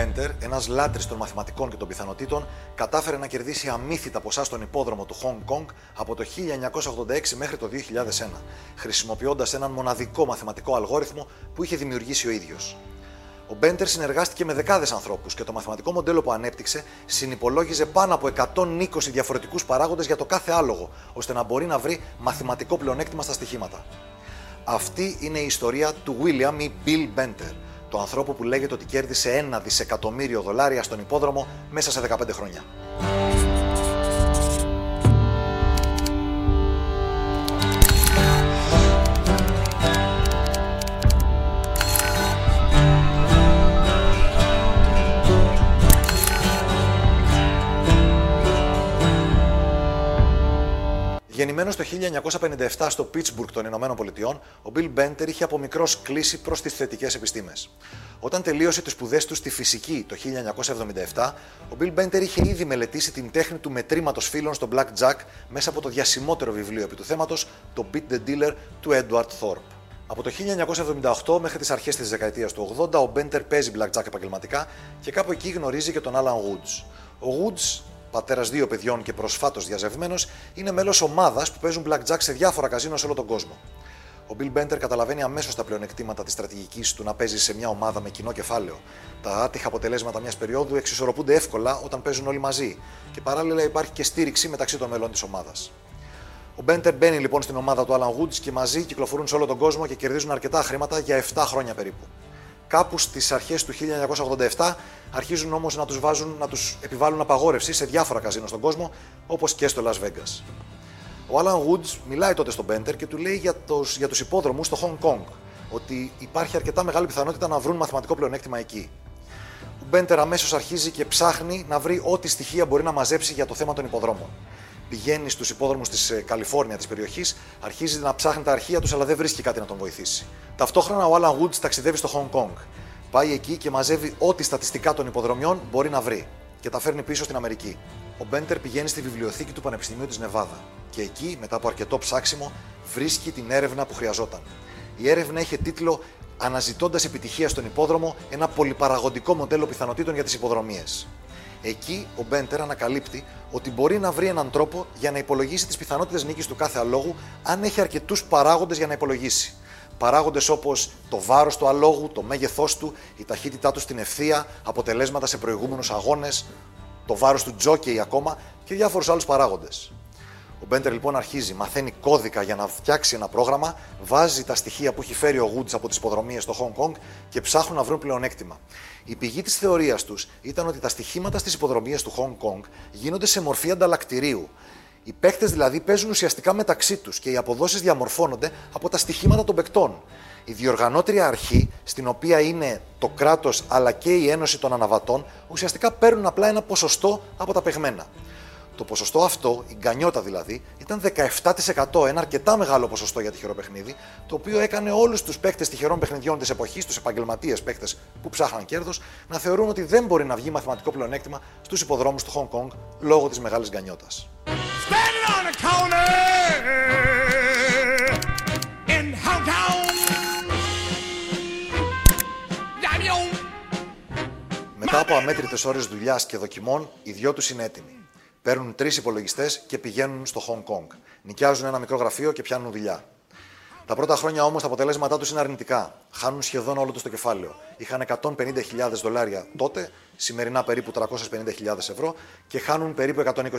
Benter, ένας λάτρης των μαθηματικών και των πιθανότητων, κατάφερε να κερδίσει αμύθιτα ποσά στον υπόδρομο του Hong Kong από το 1986 μέχρι το 2001, χρησιμοποιώντας έναν μοναδικό μαθηματικό αλγόριθμο που είχε δημιουργήσει ο ίδιος. Ο Μπέντερ συνεργάστηκε με δεκάδες ανθρώπους και το μαθηματικό μοντέλο που ανέπτυξε συνυπολόγιζε πάνω από 120 διαφορετικούς παράγοντες για το κάθε άλογο, ώστε να μπορεί να βρει μαθηματικό πλεονέκτημα στα στοιχήματα. Αυτή είναι η ιστορία του William ή Bill Benter, το ανθρώπου που λέγεται ότι κέρδισε ένα δισεκατομμύριο δολάρια στον υπόδρομο μέσα σε 15 χρόνια. Γεννημένος το 1957 στο Πίτσμπουργκ των Ηνωμένων Πολιτειών, ο Μπιλ Μπέντερ είχε από μικρός κλείσει προς τις θετικές επιστήμες. Όταν τελείωσε τις σπουδές του στη φυσική το 1977, ο Μπιλ Μπέντερ είχε ήδη μελετήσει την τέχνη του μετρήματος φύλων στο Black Jack μέσα από το διασημότερο βιβλίο επί του θέματος, το Beat the Dealer του Edward Thorpe. Από το 1978 μέχρι τις αρχές της δεκαετίας του 80, ο Μπέντερ παίζει blackjack επαγγελματικά και κάπου εκεί γνωρίζει και τον Alan Woods. Ο Woods πατέρας δύο παιδιών και προσφάτως διαζευμένος, είναι μέλος ομάδας που παίζουν blackjack σε διάφορα καζίνο σε όλο τον κόσμο. Ο Bill Bender καταλαβαίνει αμέσως τα πλεονεκτήματα της στρατηγικής του να παίζει σε μια ομάδα με κοινό κεφάλαιο. Τα άτυχα αποτελέσματα μιας περίοδου εξισορροπούνται εύκολα όταν παίζουν όλοι μαζί και παράλληλα υπάρχει και στήριξη μεταξύ των μελών της ομάδας. Ο Μπέντερ μπαίνει λοιπόν στην ομάδα του Alan Woods και μαζί κυκλοφορούν σε όλο τον κόσμο και κερδίζουν αρκετά χρήματα για 7 χρόνια περίπου. Κάπου στις αρχές του 1987 αρχίζουν όμως να τους βάζουν, να τους επιβάλλουν απαγόρευση σε διάφορα καζίνο στον κόσμο, όπως και στο Las Vegas. Ο Alan Woods μιλάει τότε στον Μπέντερ και του λέει για, τους, για τους υπόδρομους στο Hong Kong, ότι υπάρχει αρκετά μεγάλη πιθανότητα να βρουν μαθηματικό πλεονέκτημα εκεί. Ο Μπέντερ αμέσως αρχίζει και ψάχνει να βρει ό,τι στοιχεία μπορεί να μαζέψει για το θέμα των υποδρόμων πηγαίνει στους υπόδρομους της ε, Καλιφόρνια της περιοχής, αρχίζει να ψάχνει τα αρχεία τους, αλλά δεν βρίσκει κάτι να τον βοηθήσει. Ταυτόχρονα ο Alan Woods ταξιδεύει στο Hong Kong. Πάει εκεί και μαζεύει ό,τι στατιστικά των υποδρομιών μπορεί να βρει και τα φέρνει πίσω στην Αμερική. Ο Μπέντερ πηγαίνει στη βιβλιοθήκη του Πανεπιστημίου της Νεβάδα και εκεί, μετά από αρκετό ψάξιμο, βρίσκει την έρευνα που χρειαζόταν. Η έρευνα είχε τίτλο Αναζητώντας επιτυχία στον υπόδρομο, ένα πολυπαραγοντικό μοντέλο πιθανότητων για τις υποδρομίες. Εκεί ο Μπέντερ ανακαλύπτει ότι μπορεί να βρει έναν τρόπο για να υπολογίσει τις πιθανότητες νίκης του κάθε αλόγου αν έχει αρκετούς παράγοντες για να υπολογίσει. Παράγοντες όπως το βάρος του αλόγου, το μέγεθός του, η ταχύτητά του στην ευθεία, αποτελέσματα σε προηγούμενους αγώνες, το βάρος του τζόκεϊ ακόμα και διάφορους άλλους παράγοντες. Ο Μπέντερ λοιπόν αρχίζει, μαθαίνει κώδικα για να φτιάξει ένα πρόγραμμα, βάζει τα στοιχεία που έχει φέρει ο Woods από τις υποδρομίες στο Hong Kong και ψάχνουν να βρουν πλεονέκτημα. Η πηγή της θεωρίας τους ήταν ότι τα στοιχήματα στις υποδρομίες του Hong Kong γίνονται σε μορφή ανταλλακτηρίου. Οι παίκτες δηλαδή παίζουν ουσιαστικά μεταξύ τους και οι αποδόσεις διαμορφώνονται από τα στοιχήματα των παικτών. Η διοργανώτρια αρχή, στην οποία είναι το κράτος αλλά και η Ένωση των Αναβατών, ουσιαστικά παίρνουν απλά ένα ποσοστό από τα παιγμένα. Το ποσοστό αυτό, η γκανιότα δηλαδή, ήταν 17%, ένα αρκετά μεγάλο ποσοστό για τυχερό παιχνίδι, το οποίο έκανε όλους τους παίκτες τυχερών παιχνιδιών της εποχής, τους επαγγελματίες παίκτες που ψάχναν κέρδος, να θεωρούν ότι δεν μπορεί να βγει μαθηματικό πλεονέκτημα στους υποδρόμους του Hong Kong λόγω της μεγάλης γκανιότα. Μετά από αμέτρητες ώρες δουλειάς και δοκιμών, οι δυο τους είναι έτοιμοι. Παίρνουν τρεις υπολογιστές και πηγαίνουν στο Hong Kong. Νοικιάζουν ένα μικρό γραφείο και πιάνουν δουλειά. Τα πρώτα χρόνια όμως τα αποτελέσματά τους είναι αρνητικά. Χάνουν σχεδόν όλο τους το κεφάλαιο. Είχαν 150.000 δολάρια τότε, σημερινά περίπου 350.000 ευρώ και χάνουν περίπου 120.000.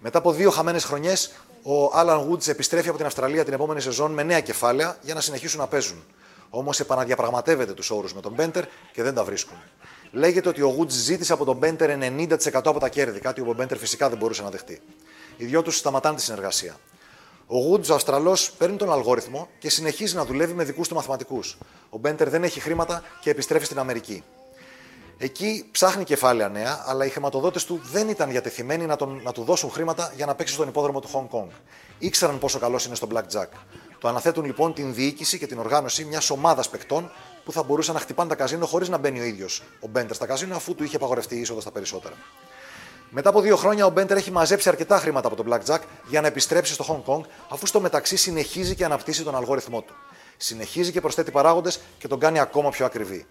Μετά από δύο χαμένες χρονιές, ο Alan Woods επιστρέφει από την Αυστραλία την επόμενη σεζόν με νέα κεφάλαια για να συνεχίσουν να παίζουν. Όμως επαναδιαπραγματεύεται τους όρους με τον Μπέντερ και δεν τα βρίσκουν. Λέγεται ότι ο Woods ζήτησε από τον Μπέντερ 90% από τα κέρδη, κάτι που ο Μπέντερ φυσικά δεν μπορούσε να δεχτεί. Οι δυο τους σταματάνε τη συνεργασία. Ο Woods, ο Αυστραλός, παίρνει τον αλγόριθμο και συνεχίζει να δουλεύει με δικούς του μαθηματικούς. Ο Μπέντερ δεν έχει χρήματα και επιστρέφει στην Αμερική. Εκεί ψάχνει κεφάλαια νέα, αλλά οι χρηματοδότες του δεν ήταν διατεθειμένοι να, τον, να του δώσουν χρήματα για να παίξει στον υπόδρομο του Hong Kong. Ήξεραν πόσο καλός είναι στο Blackjack. Το αναθέτουν λοιπόν την διοίκηση και την οργάνωση μιας ομάδας παικτών που θα μπορούσαν να χτυπάνε τα καζίνο χωρίς να μπαίνει ο ίδιος ο Μπέντερ στα καζίνο, αφού του είχε απαγορευτεί η είσοδο στα περισσότερα. Μετά από δύο χρόνια, ο Μπέντερ έχει μαζέψει αρκετά χρήματα από τον Blackjack για να επιστρέψει στο Hong Kong, αφού στο μεταξύ συνεχίζει και αναπτύσσει τον αλγόριθμό του. Συνεχίζει και προσθέτει παράγοντες και τον κάνει ακόμα πιο ακριβή.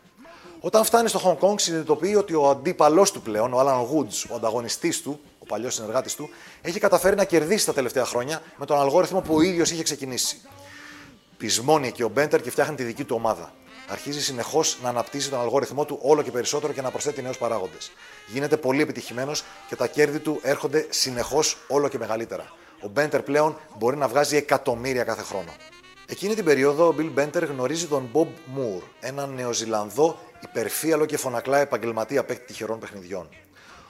Όταν φτάνει στο Hong Kong, συνειδητοποιεί ότι ο αντίπαλός του πλέον, ο Alan Woods, ο ανταγωνιστής του, ο παλιός συνεργάτης του, έχει καταφέρει να κερδίσει τα τελευταία χρόνια με τον αλγόριθμο που ο ίδιος είχε ξεκινήσει. Πεισμώνει και ο Μπέντερ και φτιάχνει τη δική του ομάδα. Αρχίζει συνεχώς να αναπτύσσει τον αλγόριθμό του όλο και περισσότερο και να προσθέτει νέους παράγοντες. Γίνεται πολύ επιτυχημένος και τα κέρδη του έρχονται συνεχώς όλο και μεγαλύτερα. Ο Μπέντερ πλέον μπορεί να βγάζει εκατομμύρια κάθε χρόνο. Εκείνη την περίοδο ο Bill Μπέντερ γνωρίζει τον Bob Moore, έναν Νεοζηλανδό υπερφύαλο και φωνακλά επαγγελματία παίκτη τυχερών παιχνιδιών.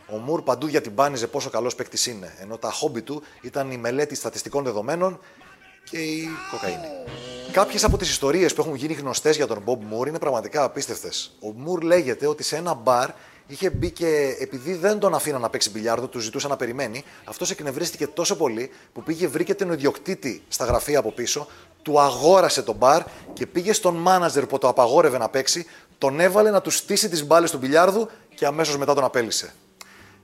Ο Μουρ παντού διατυμπάνιζε πόσο καλός παίκτης είναι, ενώ τα χόμπι του ήταν η μελέτη στατιστικών δεδομένων και η κοκαίνη. Κάποιες από τις ιστορίες που έχουν γίνει γνωστές για τον Bob Moore είναι πραγματικά απίστευτες. Ο Μουρ λέγεται ότι σε ένα μπαρ είχε μπει και επειδή δεν τον αφήναν να παίξει μπιλιάρδο, του ζητούσαν να περιμένει, αυτός εκνευρίστηκε τόσο πολύ που πήγε βρήκε τον ιδιοκτήτη στα γραφεία από πίσω, του αγόρασε το μπαρ και πήγε στον μάναζερ που το απαγόρευε να παίξει, τον έβαλε να του στήσει τις μπάλες του μπιλιάρδου και αμέσως μετά τον απέλησε.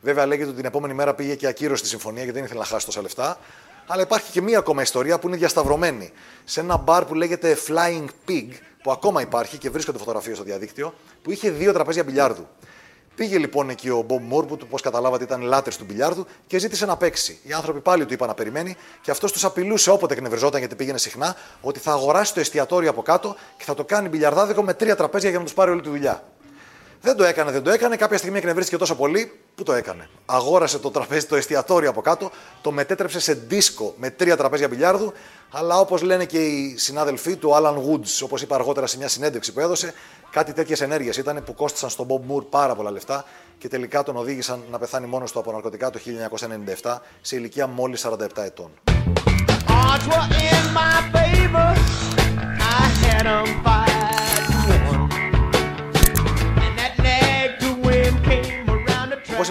Βέβαια, λέγεται ότι την επόμενη μέρα πήγε και ακύρωσε τη συμφωνία γιατί δεν ήθελε να χάσει τόσα λεφτά. Αλλά υπάρχει και μία ακόμα ιστορία που είναι διασταυρωμένη. Σε ένα μπαρ που λέγεται Flying Pig, που ακόμα υπάρχει και βρίσκονται φωτογραφίες στο διαδίκτυο, που είχε δύο τραπέζια μπιλιάρδου. Πήγε λοιπόν εκεί ο Μπομπ Μόρ, που όπως καταλάβατε ήταν λάτερ του μπιλιάρδου, και ζήτησε να παίξει. Οι άνθρωποι πάλι του είπαν να περιμένει και αυτός τους απειλούσε όποτε εκνευριζόταν γιατί πήγαινε συχνά ότι θα αγοράσει το εστιατόριο από κάτω και θα το κάνει μπιλιαρδάδικο με τρία τραπέζια για να τους πάρει όλη τη δουλειά. Δεν το έκανε, δεν το έκανε. Κάποια στιγμή εκνευρίστηκε τόσο πολύ που το έκανε; Αγόρασε το τραπέζι, το εστιατόριο από κάτω, το μετέτρεψε σε δίσκο με τρία τραπέζια μπιλιάρδου. Αλλά όπως λένε και οι συνάδελφοί του, Alan Woods, όπως είπα αργότερα σε μια συνέντευξη που έδωσε, κάτι τέτοιες ενέργειες ήταν που κόστησαν στον Bob Moore πάρα πολλά λεφτά και τελικά τον οδήγησαν να πεθάνει μόνος του από ναρκωτικά το 1997 σε ηλικία μόλις 47 ετών. Όπω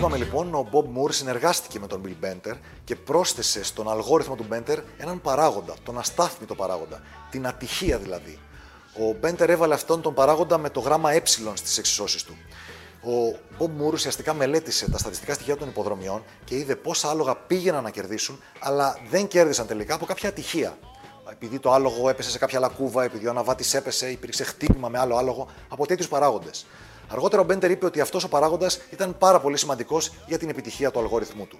είπαμε λοιπόν, ο Bob Moore συνεργάστηκε με τον Bill Benter και πρόσθεσε στον αλγόριθμο του Benter έναν παράγοντα, τον αστάθμητο παράγοντα, την ατυχία δηλαδή. Ο Benter έβαλε αυτόν τον παράγοντα με το γράμμα ε στις εξισώσεις του. Ο Bob Moore ουσιαστικά μελέτησε τα στατιστικά στοιχεία των υποδρομιών και είδε πόσα άλογα πήγαιναν να κερδίσουν, αλλά δεν κέρδισαν τελικά από κάποια ατυχία. Επειδή το άλογο έπεσε σε κάποια λακκούβα, επειδή ο αναβάτης έπεσε, υπήρξε χτύπημα με άλλο άλογο, από τέτοιους παράγοντες. Αργότερα ο Μπέντερ είπε ότι αυτός ο παράγοντας ήταν πάρα πολύ σημαντικός για την επιτυχία του αλγόριθμού του.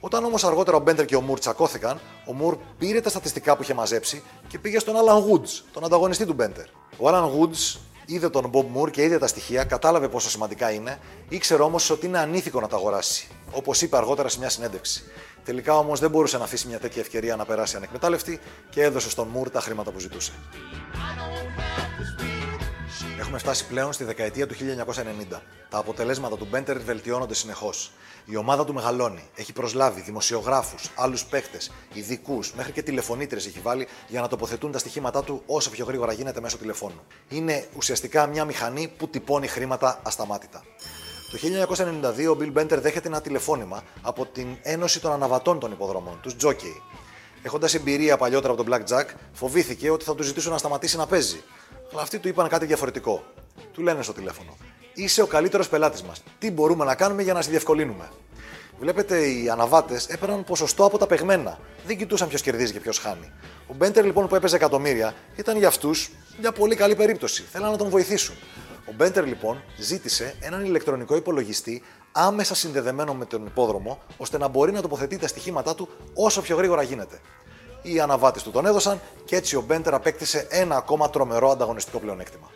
Όταν όμως αργότερα ο Μπέντερ και ο Μουρ τσακώθηκαν, ο Μουρ πήρε τα στατιστικά που είχε μαζέψει και πήγε στον Άλαν Woods, τον ανταγωνιστή του Μπέντερ. Ο Άλαν Woods είδε τον Μπομπ Μουρ και είδε τα στοιχεία, κατάλαβε πόσο σημαντικά είναι, ήξερε όμως ότι είναι ανήθικο να τα αγοράσει. Όπως είπε αργότερα σε μια συνέντευξη. Τελικά όμως δεν μπορούσε να αφήσει μια τέτοια ευκαιρία να περάσει ανεκμετάλλευτη και έδωσε στον Μουρ τα χρήματα που ζητούσε. Έχουμε φτάσει πλέον στη δεκαετία του 1990. Τα αποτελέσματα του Μπέντερ βελτιώνονται συνεχώς. Η ομάδα του μεγαλώνει. Έχει προσλάβει δημοσιογράφους, άλλους παίχτε, ειδικούς, μέχρι και τηλεφωνήτρε έχει βάλει για να τοποθετούν τα στοιχήματά του όσο πιο γρήγορα γίνεται μέσω τηλεφώνου. Είναι ουσιαστικά μια μηχανή που τυπώνει χρήματα ασταμάτητα. Το 1992 ο Bill Benter δέχεται ένα τηλεφώνημα από την Ένωση των Αναβατών των Υποδρομών, τους Jockey. Έχοντας εμπειρία παλιότερα από τον Black Jack, φοβήθηκε ότι θα του ζητήσουν να σταματήσει να παίζει. Αλλά αυτοί του είπαν κάτι διαφορετικό. Του λένε στο τηλέφωνο. Είσαι ο καλύτερος πελάτης μας. Τι μπορούμε να κάνουμε για να σε διευκολύνουμε; Βλέπετε, οι αναβάτες έπαιρναν ποσοστό από τα παιγμένα. Δεν κοιτούσαν ποιος κερδίζει και ποιος χάνει. Ο Μπέντερ λοιπόν που έπαιζε εκατομμύρια ήταν για αυτούς μια πολύ καλή περίπτωση. Θέλαν να τον βοηθήσουν. Ο Μπέντερ λοιπόν ζήτησε έναν ηλεκτρονικό υπολογιστή άμεσα συνδεδεμένο με τον υπόδρομο, ώστε να μπορεί να τοποθετεί τα στοιχήματά του όσο πιο γρήγορα γίνεται. Οι αναβάτες του τον έδωσαν και έτσι ο Μπέντερ απέκτησε ένα ακόμα τρομερό ανταγωνιστικό πλεονέκτημα.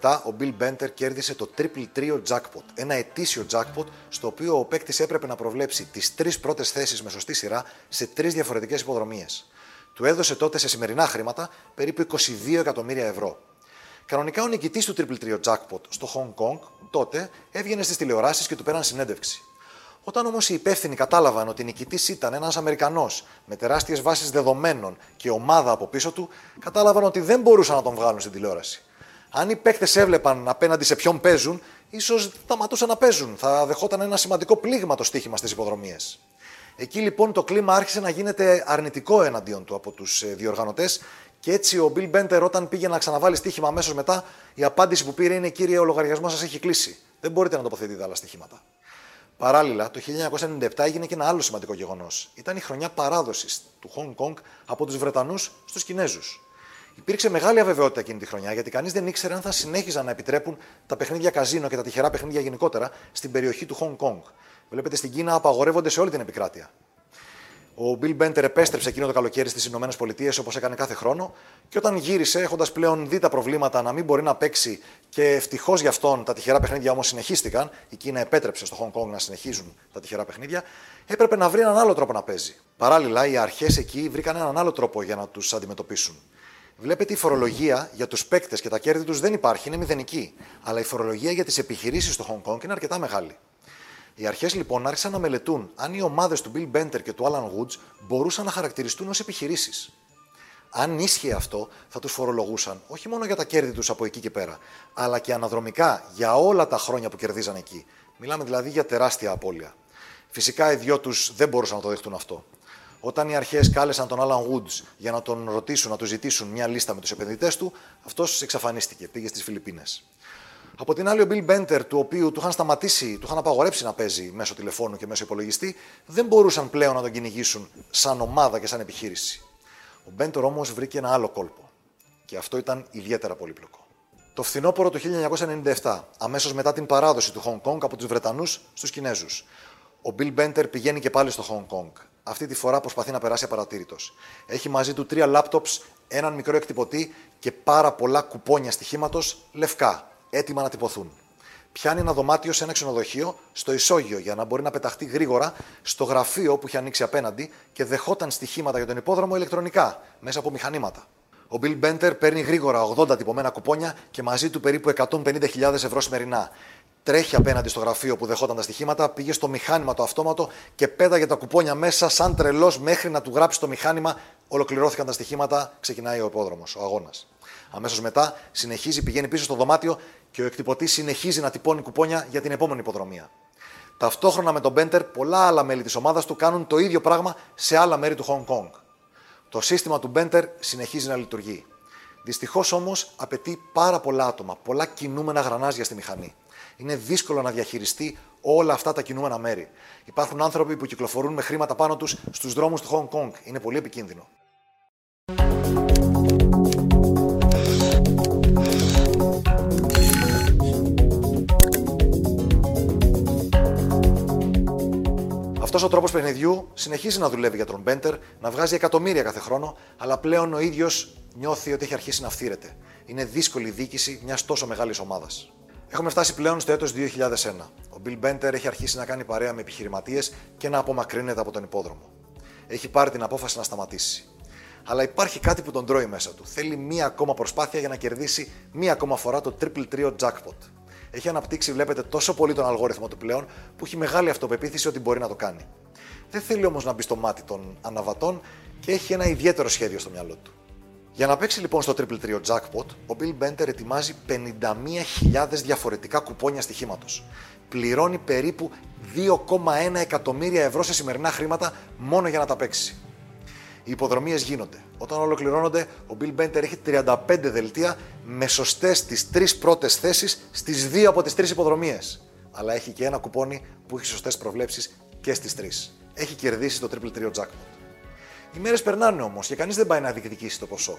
1997 ο Bill Benter κέρδισε το Triple Trio Jackpot, ένα ετήσιο jackpot στο οποίο ο παίκτης έπρεπε να προβλέψει τις τρεις πρώτες θέσεις με σωστή σειρά σε τρεις διαφορετικές υποδρομίες. Του έδωσε τότε σε σημερινά χρήματα περίπου 22 εκατομμύρια ευρώ. Κανονικά ο νικητής του Triple Trio Jackpot στο Hong Kong τότε έβγαινε στις τηλεοράσεις και του πέραν συνέντευξη. Όταν όμως οι υπεύθυνοι κατάλαβαν ότι νικητής ήταν ένας Αμερικανός με τεράστιες βάσεις δεδομένων και ομάδα από πίσω του, κατάλαβαν ότι δεν μπορούσαν να τον βγάλουν στην τηλεόραση. Αν οι παίκτες έβλεπαν απέναντι σε ποιον παίζουν, ίσως σταματούσαν να παίζουν. Θα δεχόταν ένα σημαντικό πλήγμα το στοίχημα στις υποδρομίες. Εκεί λοιπόν το κλίμα άρχισε να γίνεται αρνητικό εναντίον του από τους ε, διοργανωτές και έτσι ο Bill Benter όταν πήγε να ξαναβάλει στοίχημα αμέσως μετά, η απάντηση που πήρε είναι: Κύριε, ο λογαριασμός σας έχει κλείσει. Δεν μπορείτε να τοποθετείτε άλλα στοιχήματα. Παράλληλα, το 1997 έγινε και ένα άλλο σημαντικό γεγονός. Ήταν η χρονιά παράδοσης του Hong Kong από τους Βρετανούς στους Κινέζους. Υπήρξε μεγάλη αβεβαιότητα εκείνη τη χρονιά γιατί κανείς δεν ήξερε αν θα συνέχιζαν να επιτρέπουν τα παιχνίδια καζίνο και τα τυχερά παιχνίδια γενικότερα στην περιοχή του Hong Kong. Βλέπετε στην Κίνα απαγορεύονται σε όλη την επικράτεια. Ο Bill Benter επέστρεψε εκείνο το καλοκαίρι στις ΗΠΑ όπως έκανε κάθε χρόνο και όταν γύρισε, έχοντας πλέον δει τα προβλήματα να μην μπορεί να παίξει και ευτυχώς για αυτόν τα τυχερά παιχνίδια όμως συνεχίστηκαν, η Κίνα επέτρεψε στο Hong Kong να συνεχίζουν τα τυχερά παιχνίδια, έπρεπε να βρει έναν άλλο τρόπο να παίζει. Παράλληλα, οι αρχές εκεί βρήκαν έναν άλλο τρόπο για να τους αντιμετωπίσουν. Βλέπετε η φορολογία για τους παίκτες και τα κέρδη τους δεν υπάρχει, είναι μηδενική. Αλλά η φορολογία για τις επιχειρήσεις στο Hong Kong είναι αρκετά μεγάλη. Οι αρχές λοιπόν άρχισαν να μελετούν αν οι ομάδες του Bill Benter και του Alan Woods μπορούσαν να χαρακτηριστούν ως επιχειρήσεις. Αν ίσχυε αυτό, θα τους φορολογούσαν όχι μόνο για τα κέρδη τους από εκεί και πέρα, αλλά και αναδρομικά για όλα τα χρόνια που κερδίζαν εκεί. Μιλάμε δηλαδή για τεράστια απώλεια. Φυσικά οι δυο τους δεν μπορούσαν να το δεχτούν αυτό. Όταν οι αρχές κάλεσαν τον Alan Woods για να τον ρωτήσουν, να του ζητήσουν μια λίστα με τους επενδυτές του, αυτός εξαφανίστηκε, πήγε στις Φιλιππίνες. Από την άλλη, ο Bill Benter, του οποίου του είχαν σταματήσει, του είχαν απαγορέψει να παίζει μέσω τηλεφώνου και μέσω υπολογιστή, δεν μπορούσαν πλέον να τον κυνηγήσουν σαν ομάδα και σαν επιχείρηση. Ο Μπέντερ όμως βρήκε ένα άλλο κόλπο. Και αυτό ήταν ιδιαίτερα πολύπλοκο. Το φθινόπωρο του 1997, αμέσως μετά την παράδοση του Hong Kong από τους Βρετανούς στους Κινέζους, ο Bill Benter πηγαίνει και πάλι στο Hong Kong. Αυτή τη φορά προσπαθεί να περάσει απαρατήρητος. Έχει μαζί του τρία λάπτοπς, έναν μικρό εκτυπωτή και πάρα πολλά κουπόνια στοιχήματος λευκά, έτοιμα να τυπωθούν. Πιάνει ένα δωμάτιο σε ένα ξενοδοχείο στο ισόγειο για να μπορεί να πεταχτεί γρήγορα στο γραφείο που είχε ανοίξει απέναντι και δεχόταν στοιχήματα για τον υπόδρομο ηλεκτρονικά μέσα από μηχανήματα. Ο Bill Benter παίρνει γρήγορα 80 τυπωμένα κουπόνια και μαζί του περίπου 150.000 ευρώ σημερινά. Τρέχει απέναντι στο γραφείο που δεχόταν τα στοιχήματα, πήγε στο μηχάνημα το αυτόματο και πέταγε τα κουπόνια μέσα σαν τρελός μέχρι να του γράψει το μηχάνημα. Ολοκληρώθηκαν τα στοιχήματα, ξεκινάει ο υπόδρομος, ο αγώνας. Αμέσως μετά συνεχίζει, πηγαίνει πίσω στο δωμάτιο και ο εκτυπωτής συνεχίζει να τυπώνει κουπόνια για την επόμενη υποδρομία. Ταυτόχρονα με τον Μπέντερ, πολλά άλλα μέλη της ομάδας του κάνουν το ίδιο πράγμα σε άλλα μέρη του Hong Kong. Το σύστημα του Μπέντερ συνεχίζει να λειτουργεί. Δυστυχώς όμως απαιτεί πάρα πολλά άτομα, πολλά κινούμενα γρανάζια στη μηχανή. Είναι δύσκολο να διαχειριστεί όλα αυτά τα κινούμενα μέρη. Υπάρχουν άνθρωποι που κυκλοφορούν με χρήματα πάνω τους στους δρόμους του Hong Kong. Είναι πολύ επικίνδυνο. Αυτός ο τρόπος παιχνιδιού συνεχίζει να δουλεύει για τον Μπέντερ, να βγάζει εκατομμύρια κάθε χρόνο, αλλά πλέον ο ίδιος νιώθει ότι έχει αρχίσει να φθήρεται. Είναι δύσκολη η διοίκηση μιας τόσο μεγάλης ομάδας. Έχουμε φτάσει πλέον στο έτος 2001. Ο Bill Benter έχει αρχίσει να κάνει παρέα με επιχειρηματίες και να απομακρύνεται από τον υπόδρομο. Έχει πάρει την απόφαση να σταματήσει. Αλλά υπάρχει κάτι που τον τρώει μέσα του. Θέλει μία ακόμα προσπάθεια για να κερδίσει μία ακόμα φορά το triple trio jackpot έχει αναπτύξει, βλέπετε, τόσο πολύ τον αλγόριθμο του πλέον που έχει μεγάλη αυτοπεποίθηση ότι μπορεί να το κάνει. Δεν θέλει όμως να μπει στο μάτι των αναβατών και έχει ένα ιδιαίτερο σχέδιο στο μυαλό του. Για να παίξει λοιπόν στο Triple Trio Jackpot, ο Bill Bender ετοιμάζει 51.000 διαφορετικά κουπόνια στοιχήματος. Πληρώνει περίπου 2,1 εκατομμύρια ευρώ σε σημερινά χρήματα μόνο για να τα παίξει. Οι υποδρομίες γίνονται. Όταν ολοκληρώνονται, ο Bill Benter έχει 35 δελτία με σωστές τις τρεις πρώτες θέσεις στις δύο από τις τρεις υποδρομίες. Αλλά έχει και ένα κουπόνι που έχει σωστές προβλέψεις και στις τρεις. Έχει κερδίσει το Triple Trio Jackpot. Οι μέρες περνάνε όμως και κανείς δεν πάει να διεκδικήσει το ποσό.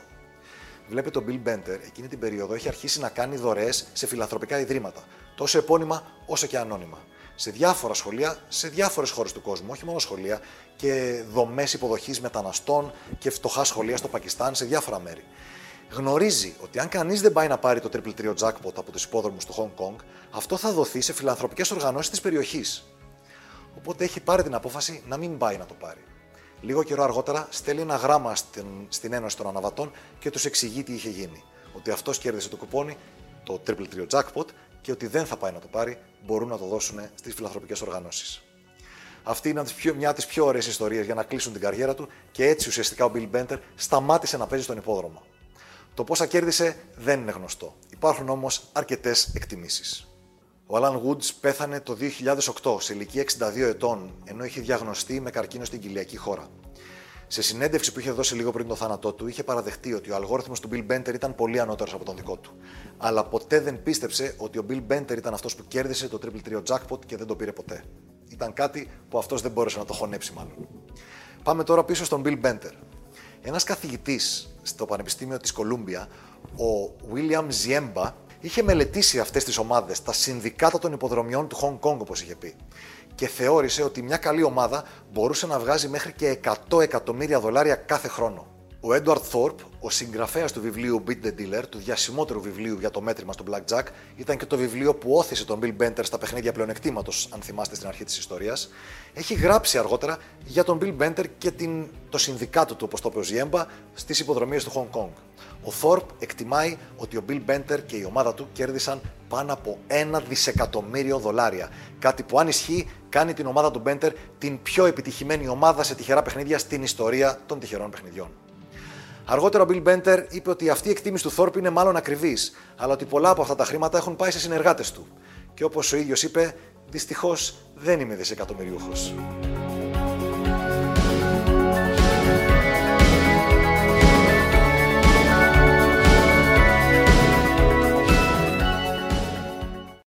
Βλέπετε, ο Bill Benter εκείνη την περίοδο έχει αρχίσει να κάνει δωρεές σε φιλανθρωπικά ιδρύματα, τόσο επώνυμα όσο και ανώνυμα σε διάφορα σχολεία, σε διάφορες χώρες του κόσμου, όχι μόνο σχολεία, και δομές υποδοχής μεταναστών και φτωχά σχολεία στο Πακιστάν, σε διάφορα μέρη. Γνωρίζει ότι αν κανείς δεν πάει να πάρει το Triple Trio Jackpot από τους υπόδρομους του Hong Kong, αυτό θα δοθεί σε φιλανθρωπικές οργανώσεις της περιοχής. Οπότε έχει πάρει την απόφαση να μην πάει να το πάρει. Λίγο καιρό αργότερα στέλνει ένα γράμμα στην, στην Ένωση των Αναβατών και τους εξηγεί τι είχε γίνει. Ότι αυτός κέρδισε το κουπόνι, το Triple Trio Jackpot, και ότι δεν θα πάει να το πάρει, μπορούν να το δώσουν στις φιλανθρωπικές οργανώσεις. Αυτή είναι μια από τις πιο ωραίες ιστορίες για να κλείσουν την καριέρα του και έτσι ουσιαστικά ο Bill Benter σταμάτησε να παίζει στον υπόδρομο. Το πόσα κέρδισε δεν είναι γνωστό. Υπάρχουν όμως αρκετές εκτιμήσεις. Ο Alan Woods πέθανε το 2008 σε ηλικία 62 ετών, ενώ είχε διαγνωστεί με καρκίνο στην κοιλιακή χώρα. Σε συνέντευξη που είχε δώσει λίγο πριν το θάνατό του, είχε παραδεχτεί ότι ο αλγόριθμος του Bill Benter ήταν πολύ ανώτερος από τον δικό του. Αλλά ποτέ δεν πίστεψε ότι ο Bill Benter ήταν αυτός που κέρδισε το Triple Trio Jackpot και δεν το πήρε ποτέ. Ήταν κάτι που αυτός δεν μπόρεσε να το χωνέψει, μάλλον. Πάμε τώρα πίσω στον Bill Benter. Ένας καθηγητής στο Πανεπιστήμιο της Κολούμπια, ο William Ziemba, είχε μελετήσει αυτές τις ομάδες, τα συνδικάτα των υποδρομιών του Hong Kong, όπως είχε πει. Και θεώρησε ότι μια καλή ομάδα μπορούσε να βγάζει μέχρι και 100 εκατομμύρια δολάρια κάθε χρόνο. Ο Edward Thorpe, ο συγγραφέας του βιβλίου Beat the Dealer, του διασημότερου βιβλίου για το μέτρημα στο Blackjack, ήταν και το βιβλίο που όθησε τον Bill Benter στα παιχνίδια πλεονεκτήματος, αν θυμάστε στην αρχή της ιστορίας. Έχει γράψει αργότερα για τον Bill Benter και την, το συνδικάτο του, όπως το είπε ο Ζιέμπα, στις υποδρομίες του Hong Kong. Ο Thorpe εκτιμάει ότι ο Bill Benter και η ομάδα του κέρδισαν πάνω από ένα δισεκατομμύριο δολάρια. Κάτι που αν ισχύει κάνει την ομάδα του Benter την πιο επιτυχημένη ομάδα σε τυχερά παιχνίδια στην ιστορία των τυχερών παιχνιδιών. Αργότερα ο Bill Benter είπε ότι αυτή η εκτίμηση του Thorpe είναι μάλλον ακριβής, αλλά ότι πολλά από αυτά τα χρήματα έχουν πάει σε συνεργάτες του. Και όπως ο ίδιος είπε, δυστυχώς δεν είμαι δισεκατομμυριούχος.